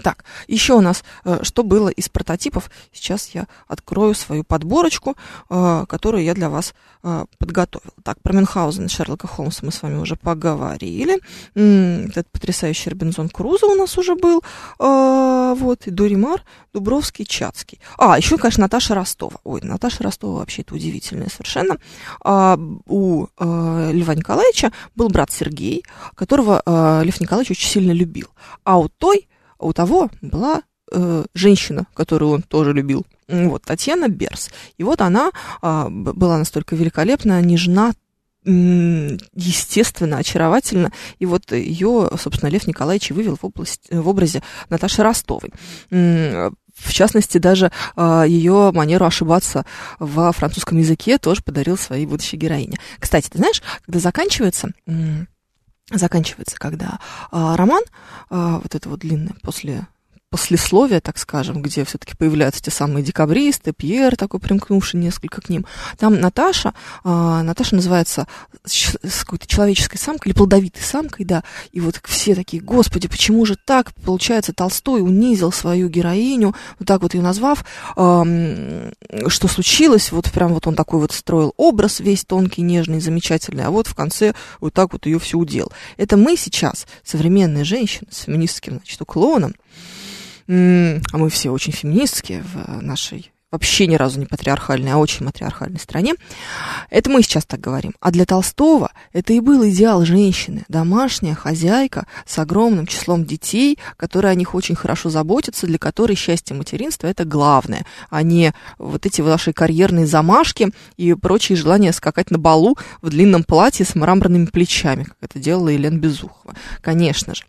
Так, еще у нас, э, что было из прототипов. Сейчас я открою свою подборочку, э, которую я для вас э, подготовила. Так, про Мюнхгаузена и Шерлока Холмса мы с вами уже поговорили. Этот потрясающий Робинзон Крузо у нас уже был. Вот, и Доримар, Дубровский, Чацкий. А, еще, конечно, Наташа Ростова. Ой, Наташа Ростова вообще это удивительная совершенно. А, у Льва Николаевича был брат Сергей, которого Лев Николаевич очень сильно любил. А у той у того была э, женщина, которую он тоже любил. Вот, Татьяна Берс. И вот она э, была настолько великолепна, нежна, естественно, очаровательно. И вот ее, собственно, Лев Николаевич вывел в, область, в образе Наташи Ростовой. В частности, даже э, ее манеру ошибаться во французском языке тоже подарил своей будущей героине. Кстати, ты знаешь, когда заканчивается заканчивается, когда а, роман, а, вот это вот длинное, после послесловие, так скажем, где все-таки появляются те самые декабристы, Пьер такой примкнувший несколько к ним. Там Наташа, э, Наташа называется с какой-то человеческой самкой или плодовитой самкой, да, и вот все такие, господи, почему же так? Получается, Толстой унизил свою героиню, вот так вот ее назвав, э, что случилось, вот прям вот он такой вот строил образ весь тонкий, нежный, замечательный, а вот в конце вот так вот ее все удел. Это мы сейчас, современные женщины с феминистским, значит, уклоном, а мы все очень феминистские в нашей вообще ни разу не патриархальной, а очень матриархальной стране. Это мы сейчас так говорим. А для Толстого это и был идеал женщины. Домашняя хозяйка с огромным числом детей, которые о них очень хорошо заботятся, для которой счастье материнства это главное, а не вот эти ваши карьерные замашки и прочие желания скакать на балу в длинном платье с мраморными плечами, как это делала Елена Безухова. Конечно же.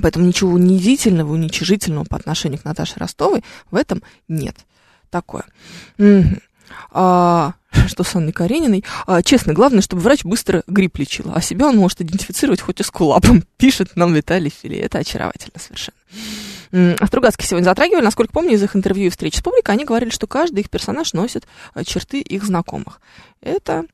Поэтому ничего унизительного, уничижительного по отношению к Наташе Ростовой в этом нет. Такое. А, что с Анной Карениной? А, честно, главное, чтобы врач быстро грипп лечил, а себя он может идентифицировать хоть и с кулапом, пишет нам Виталий Фили. Это очаровательно совершенно. А Стругацкий сегодня затрагивали, насколько помню, из их интервью и встреч с публикой, они говорили, что каждый их персонаж носит а, черты их знакомых. Это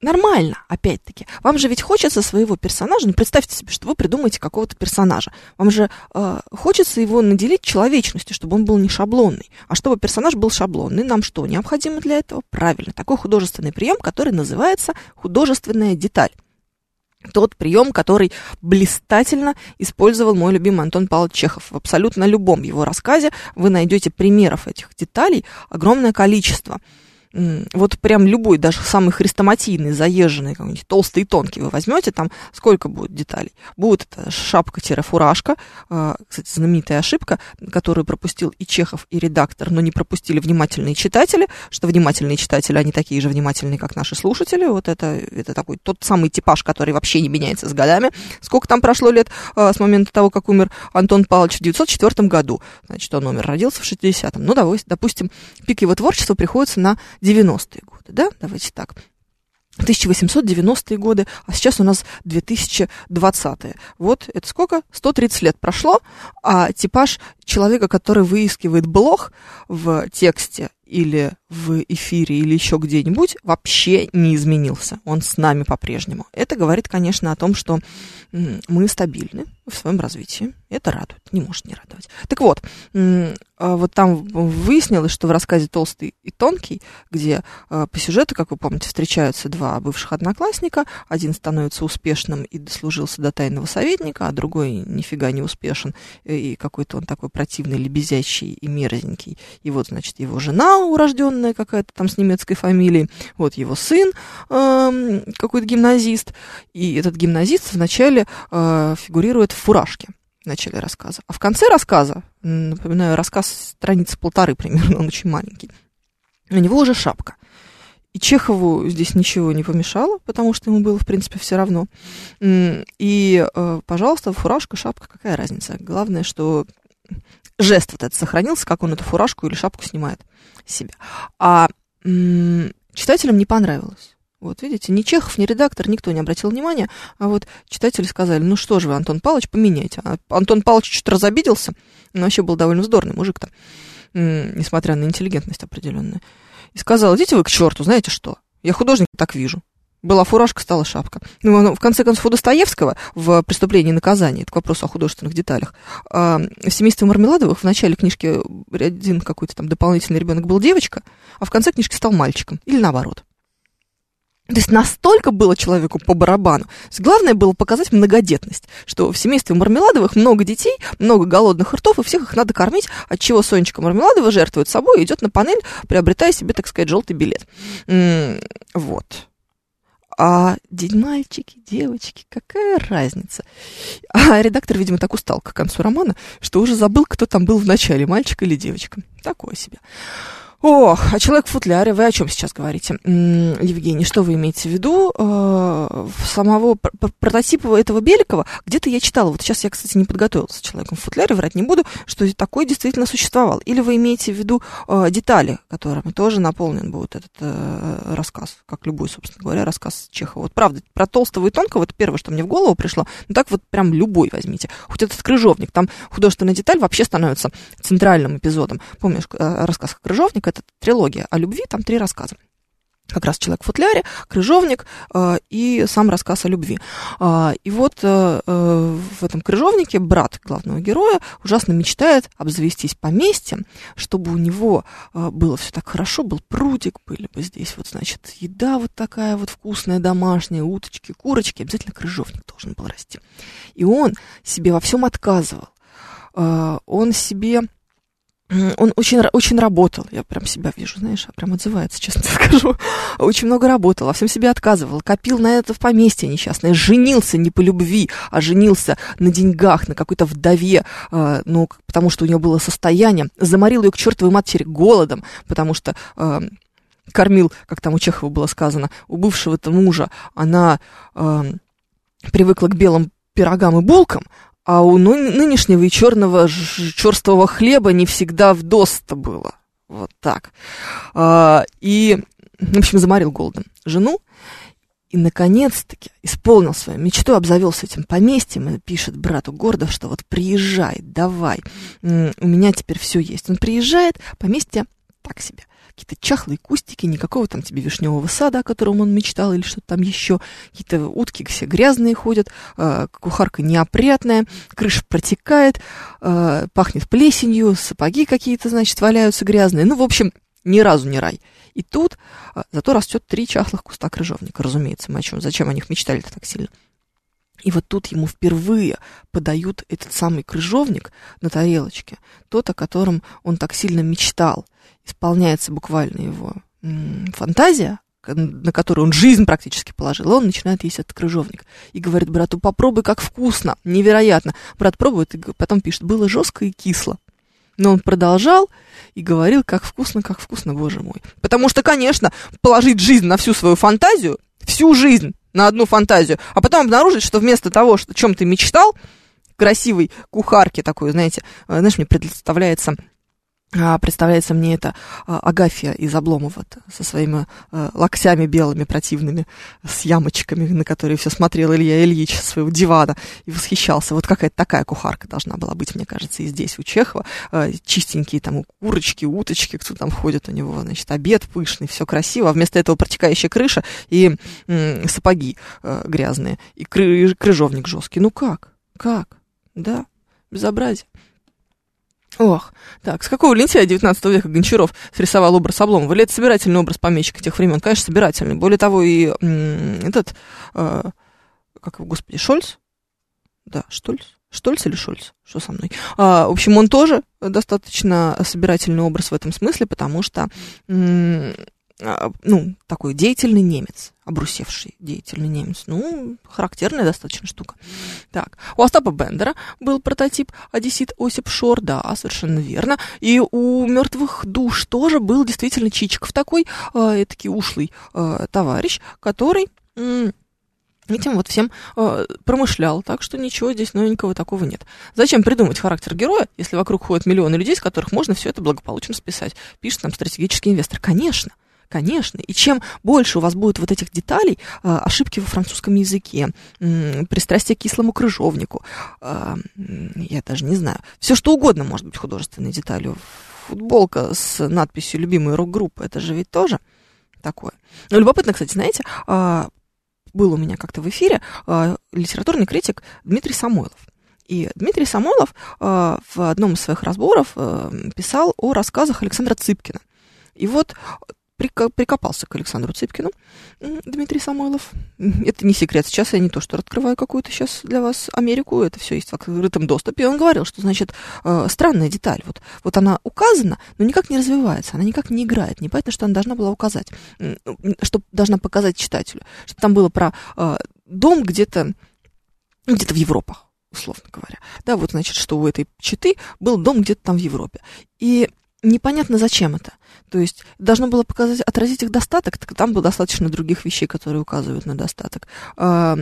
нормально, опять-таки. Вам же ведь хочется своего персонажа, ну, представьте себе, что вы придумаете какого-то персонажа. Вам же э, хочется его наделить человечностью, чтобы он был не шаблонный. А чтобы персонаж был шаблонный, нам что необходимо для этого? Правильно, такой художественный прием, который называется художественная деталь тот прием, который блистательно использовал мой любимый Антон Павлович Чехов. В абсолютно любом его рассказе вы найдете примеров этих деталей огромное количество вот прям любой, даже самый хрестоматийный, заезженный, какой-нибудь толстый и тонкий вы возьмете, там сколько будет деталей? Будет шапка-фуражка, а, кстати, знаменитая ошибка, которую пропустил и Чехов, и редактор, но не пропустили внимательные читатели, что внимательные читатели, они такие же внимательные, как наши слушатели, вот это, это такой тот самый типаж, который вообще не меняется с годами. Сколько там прошло лет а, с момента того, как умер Антон Павлович в 1904 году? Значит, он умер, родился в 60-м. Ну, допустим, пик его творчества приходится на 90-е годы, да, давайте так. 1890-е годы, а сейчас у нас 2020-е. Вот это сколько? 130 лет прошло, а типаж человека, который выискивает блог в тексте или в эфире, или еще где-нибудь, вообще не изменился. Он с нами по-прежнему. Это говорит, конечно, о том, что мы стабильны в своем развитии. Это радует, не может не радовать. Так вот, а вот там выяснилось, что в рассказе «Толстый и тонкий», где а, по сюжету, как вы помните, встречаются два бывших одноклассника, один становится успешным и дослужился до тайного советника, а другой нифига не успешен, и какой-то он такой противный, лебезящий и мерзенький. И вот, значит, его жена урожденная какая-то там с немецкой фамилией, вот его сын э, какой-то гимназист, и этот гимназист вначале э, фигурирует в фуражке в начале рассказа. А в конце рассказа, напоминаю, рассказ страницы полторы примерно, он очень маленький, у него уже шапка. И Чехову здесь ничего не помешало, потому что ему было, в принципе, все равно. И, э, пожалуйста, фуражка, шапка, какая разница? Главное, что жест вот этот сохранился, как он эту фуражку или шапку снимает с себя. А читателям не понравилось. Вот видите, ни Чехов, ни редактор, никто не обратил внимания, а вот читатели сказали, ну что же вы, Антон Павлович, поменяйте. А Антон Павлович чуть разобиделся, но вообще был довольно вздорный мужик-то, несмотря на интеллигентность определенную. И сказал, идите вы к черту, знаете что, я художник так вижу. Была фуражка, стала шапка. Ну, в конце концов, у Достоевского в «Преступлении и наказании», это к вопросу о художественных деталях, а, в семействе Мармеладовых в начале книжки один какой-то там дополнительный ребенок был девочка, а в конце книжки стал мальчиком. Или наоборот. То есть настолько было человеку по барабану. Главное было показать многодетность, что в семействе Мармеладовых много детей, много голодных ртов, и всех их надо кормить, от чего Сонечка Мармеладова жертвует собой и идет на панель, приобретая себе, так сказать, желтый билет. Вот. А день мальчики, девочки, какая разница? А редактор, видимо, так устал к концу романа, что уже забыл, кто там был в начале, мальчик или девочка. Такое себе. Ох, а человек в футляре, вы о чем сейчас говорите, Евгений, что вы имеете в виду? Э, самого прототипа этого Беликова где-то я читала, вот сейчас я, кстати, не подготовился человеком в футляре, врать не буду, что такой действительно существовал. Или вы имеете в виду э, детали, которыми тоже наполнен будет этот э, рассказ, как любой, собственно говоря, рассказ Чехова. Вот правда, про Толстого и Тонкого, это первое, что мне в голову пришло, ну так вот прям любой возьмите. Хоть этот Крыжовник, там художественная деталь вообще становится центральным эпизодом. Помнишь рассказ Крыжовник? Это трилогия о любви, там три рассказа как раз «Человек в футляре», «Крыжовник» э, и сам рассказ о любви. Э, и вот э, э, в этом «Крыжовнике» брат главного героя ужасно мечтает обзавестись поместьем, чтобы у него э, было все так хорошо, был прудик, были бы здесь вот, значит, еда вот такая вот вкусная, домашняя, уточки, курочки, обязательно крыжовник должен был расти. И он себе во всем отказывал. Э, он себе он очень, очень работал, я прям себя вижу, знаешь, а прям отзывается, честно скажу. Очень много работал, во всем себе отказывал, копил на это в поместье несчастное, женился не по любви, а женился на деньгах, на какой-то вдове, э, ну, потому что у нее было состояние, заморил ее к чертовой матери голодом, потому что э, кормил, как там у Чехова было сказано, у бывшего-то мужа, она э, привыкла к белым пирогам и булкам, а у нынешнего и черного черствого хлеба не всегда в доста было. Вот так. А, и, в общем, заморил голодом жену. И, наконец-таки, исполнил свою мечту, обзавелся этим поместьем и пишет брату гордо, что вот приезжай, давай, у меня теперь все есть. Он приезжает, поместье так себе какие-то чахлые кустики, никакого там тебе вишневого сада, о котором он мечтал, или что-то там еще. Какие-то утки все грязные ходят, э, кухарка неопрятная, крыша протекает, э, пахнет плесенью, сапоги какие-то, значит, валяются грязные. Ну, в общем, ни разу не рай. И тут э, зато растет три чахлых куста крыжовника, разумеется. Мы о чем, зачем о них мечтали-то так сильно? И вот тут ему впервые подают этот самый крыжовник на тарелочке, тот, о котором он так сильно мечтал – исполняется буквально его фантазия, на которую он жизнь практически положил, он начинает есть этот крыжовник. И говорит брату, попробуй, как вкусно, невероятно. Брат пробует и потом пишет, было жестко и кисло. Но он продолжал и говорил, как вкусно, как вкусно, боже мой. Потому что, конечно, положить жизнь на всю свою фантазию, всю жизнь на одну фантазию, а потом обнаружить, что вместо того, о чем ты мечтал, красивой кухарки такой, знаете, э, знаешь, мне представляется представляется мне это а, Агафья из Обломова со своими а, локтями белыми противными, с ямочками, на которые все смотрел Илья Ильич с своего дивана и восхищался. Вот какая-то такая кухарка должна была быть, мне кажется, и здесь у Чехова. Чистенькие там курочки, уточки, кто там входит у него, значит, обед пышный, все красиво, а вместо этого протекающая крыша и сапоги грязные, и кры, крыжовник жесткий. Ну как? Как? Да, безобразие. Ох, так, с какого лентяя 19 века Гончаров срисовал образ Обломова? Или это собирательный образ помещика тех времен? Конечно, собирательный. Более того, и этот, э, как его, господи, Шольц? Да, Штольц? Штольц или Шольц? Что со мной? А, в общем, он тоже достаточно собирательный образ в этом смысле, потому что ну, такой деятельный немец, обрусевший деятельный немец. Ну, характерная достаточно штука. Так, у Остапа Бендера был прототип одессит Осип Шор, да, совершенно верно. И у мертвых душ тоже был действительно Чичиков такой, э, такой ушлый э, товарищ, который... Э, этим вот всем э, промышлял, так что ничего здесь новенького такого нет. Зачем придумать характер героя, если вокруг ходят миллионы людей, с которых можно все это благополучно списать? Пишет нам стратегический инвестор. Конечно. Конечно. И чем больше у вас будет вот этих деталей, а, ошибки во французском языке, пристрастие к кислому крыжовнику, а, я даже не знаю, все что угодно может быть художественной деталью. Футболка с надписью «Любимый рок-группа», это же ведь тоже такое. Ну, любопытно, кстати, знаете, а, был у меня как-то в эфире литературный критик Дмитрий Самойлов. И Дмитрий Самойлов в одном из своих разборов писал о рассказах Александра Цыпкина. И вот прикопался к Александру Цыпкину Дмитрий Самойлов. Это не секрет. Сейчас я не то, что открываю какую-то сейчас для вас Америку, это все есть в открытом доступе. И он говорил, что, значит, э, странная деталь. Вот, вот она указана, но никак не развивается, она никак не играет. Непонятно, что она должна была указать, что должна показать читателю. Что там было про э, дом где-то где-то в Европах условно говоря. Да, вот, значит, что у этой читы был дом где-то там в Европе. И непонятно, зачем это. То есть должно было показать, отразить их достаток, так там было достаточно других вещей, которые указывают на достаток. А,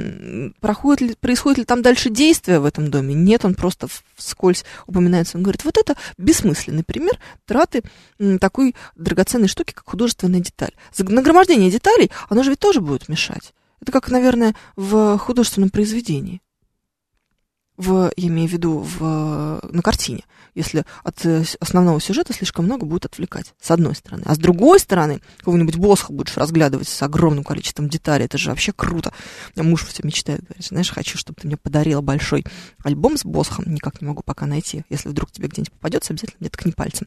проходит ли, происходит ли там дальше действие в этом доме? Нет, он просто вскользь упоминается. Он говорит, вот это бессмысленный пример траты такой драгоценной штуки, как художественная деталь. Нагромождение деталей, оно же ведь тоже будет мешать. Это как, наверное, в художественном произведении в, я имею в виду в, на картине, если от э, основного сюжета слишком много будет отвлекать, с одной стороны. А с другой стороны, какого-нибудь Босха будешь разглядывать с огромным количеством деталей, это же вообще круто. У муж все мечтает, говорит, знаешь, хочу, чтобы ты мне подарила большой альбом с Босхом, никак не могу пока найти. Если вдруг тебе где-нибудь попадется, обязательно мне ткни пальцем.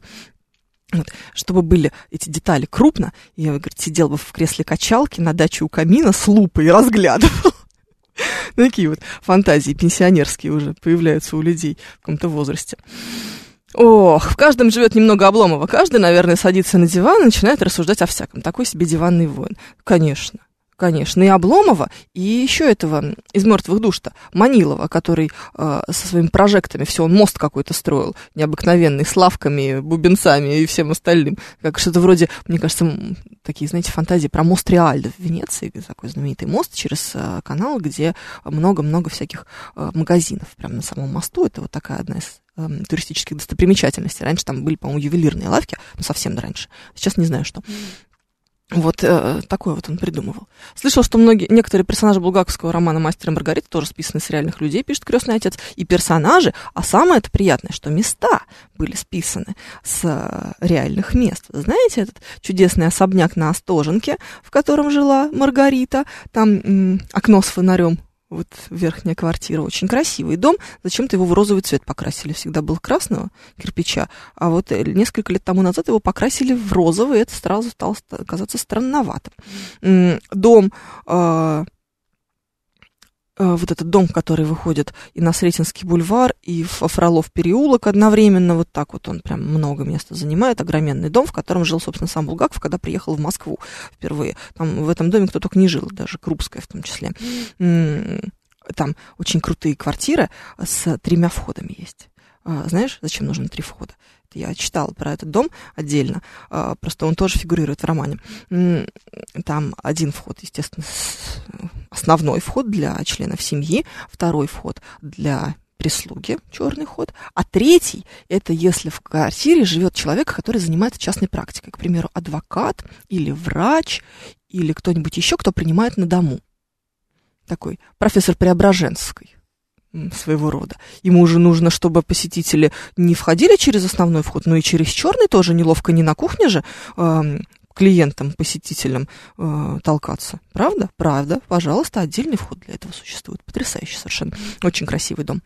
Вот, чтобы были эти детали крупно, я, говорит, сидел бы в кресле качалки на даче у камина с лупой и разглядывал. Такие вот фантазии пенсионерские уже появляются у людей в каком-то возрасте. Ох, в каждом живет немного Обломова. Каждый, наверное, садится на диван и начинает рассуждать о всяком. Такой себе диванный воин. Конечно конечно, и Обломова, и еще этого из мертвых душ-то, Манилова, который э, со своими прожектами, все, он мост какой-то строил, необыкновенный, с лавками, бубенцами и всем остальным. Как что-то вроде, мне кажется, такие, знаете, фантазии про мост Реальдо в Венеции, такой знаменитый мост через э, канал, где много-много всяких э, магазинов прямо на самом мосту. Это вот такая одна из эм, туристических достопримечательностей. Раньше там были, по-моему, ювелирные лавки, ну, совсем раньше. Сейчас не знаю, что. Вот э, такое вот он придумывал. Слышал, что многие, некоторые персонажи булгаковского романа «Мастер и Маргарита» тоже списаны с реальных людей, пишет крестный отец. И персонажи, а самое это приятное, что места были списаны с э, реальных мест. Знаете этот чудесный особняк на Остоженке, в котором жила Маргарита? Там м, окно с фонарем вот верхняя квартира, очень красивый дом. Зачем-то его в розовый цвет покрасили. Всегда был красного кирпича, а вот э, несколько лет тому назад его покрасили в розовый, и это сразу стало казаться странноватым. Дом э, вот этот дом, который выходит и на Сретенский бульвар, и в Фролов переулок одновременно, вот так вот он прям много места занимает, огроменный дом, в котором жил, собственно, сам Булгаков, когда приехал в Москву впервые. Там в этом доме кто только не жил, даже Крупская в том числе. Там очень крутые квартиры с тремя входами есть. А, знаешь, зачем нужно три входа? Я читала про этот дом отдельно, а, просто он тоже фигурирует в романе. Там один вход, естественно, основной вход для членов семьи, второй вход для прислуги, черный ход, а третий это если в квартире живет человек, который занимается частной практикой, к примеру, адвокат или врач или кто-нибудь еще, кто принимает на дому. Такой профессор Преображенской своего рода. Ему уже нужно, чтобы посетители не входили через основной вход, но и через черный тоже неловко не на кухне же э, клиентам, посетителям э, толкаться. Правда? Правда. Пожалуйста, отдельный вход для этого существует. Потрясающий совершенно. Очень красивый дом.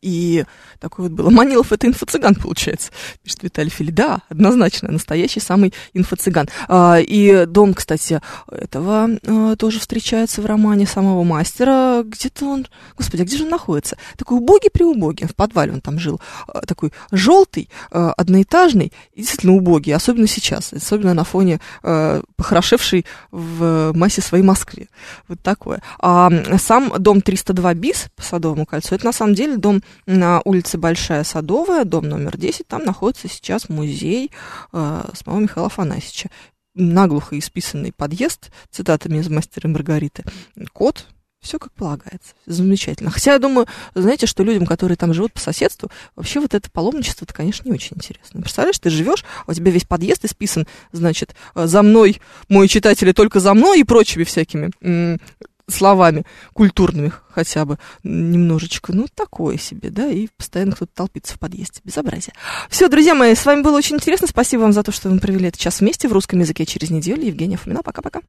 И такой вот было. Манилов это инфо-цыган, получается, пишет Виталий Фили. Да, однозначно, настоящий самый инфо-цыган. А, и дом, кстати, этого а, тоже встречается в романе самого мастера. Где-то он, господи, а где же он находится? Такой убогий-преубогий, в подвале он там жил. А, такой желтый, одноэтажный, и действительно убогий, особенно сейчас, особенно на фоне похорошевшей в массе своей Москве. Вот такое. А сам дом 302 БИС по Садовому кольцу, это на самом самом деле дом на улице Большая Садовая, дом номер 10, там находится сейчас музей э, самого Михаила Афанасьевича. Наглухо исписанный подъезд, цитатами из «Мастера Маргариты». Код, все как полагается. Замечательно. Хотя я думаю, знаете, что людям, которые там живут по соседству, вообще вот это паломничество, это, конечно, не очень интересно. Представляешь, ты живешь, а у тебя весь подъезд исписан, значит, э, за мной, мой читатель, только за мной и прочими всякими словами культурными хотя бы немножечко, ну, такое себе, да, и постоянно кто-то толпится в подъезде. Безобразие. Все, друзья мои, с вами было очень интересно. Спасибо вам за то, что вы провели этот час вместе в русском языке через неделю. Евгения Фомина. Пока-пока.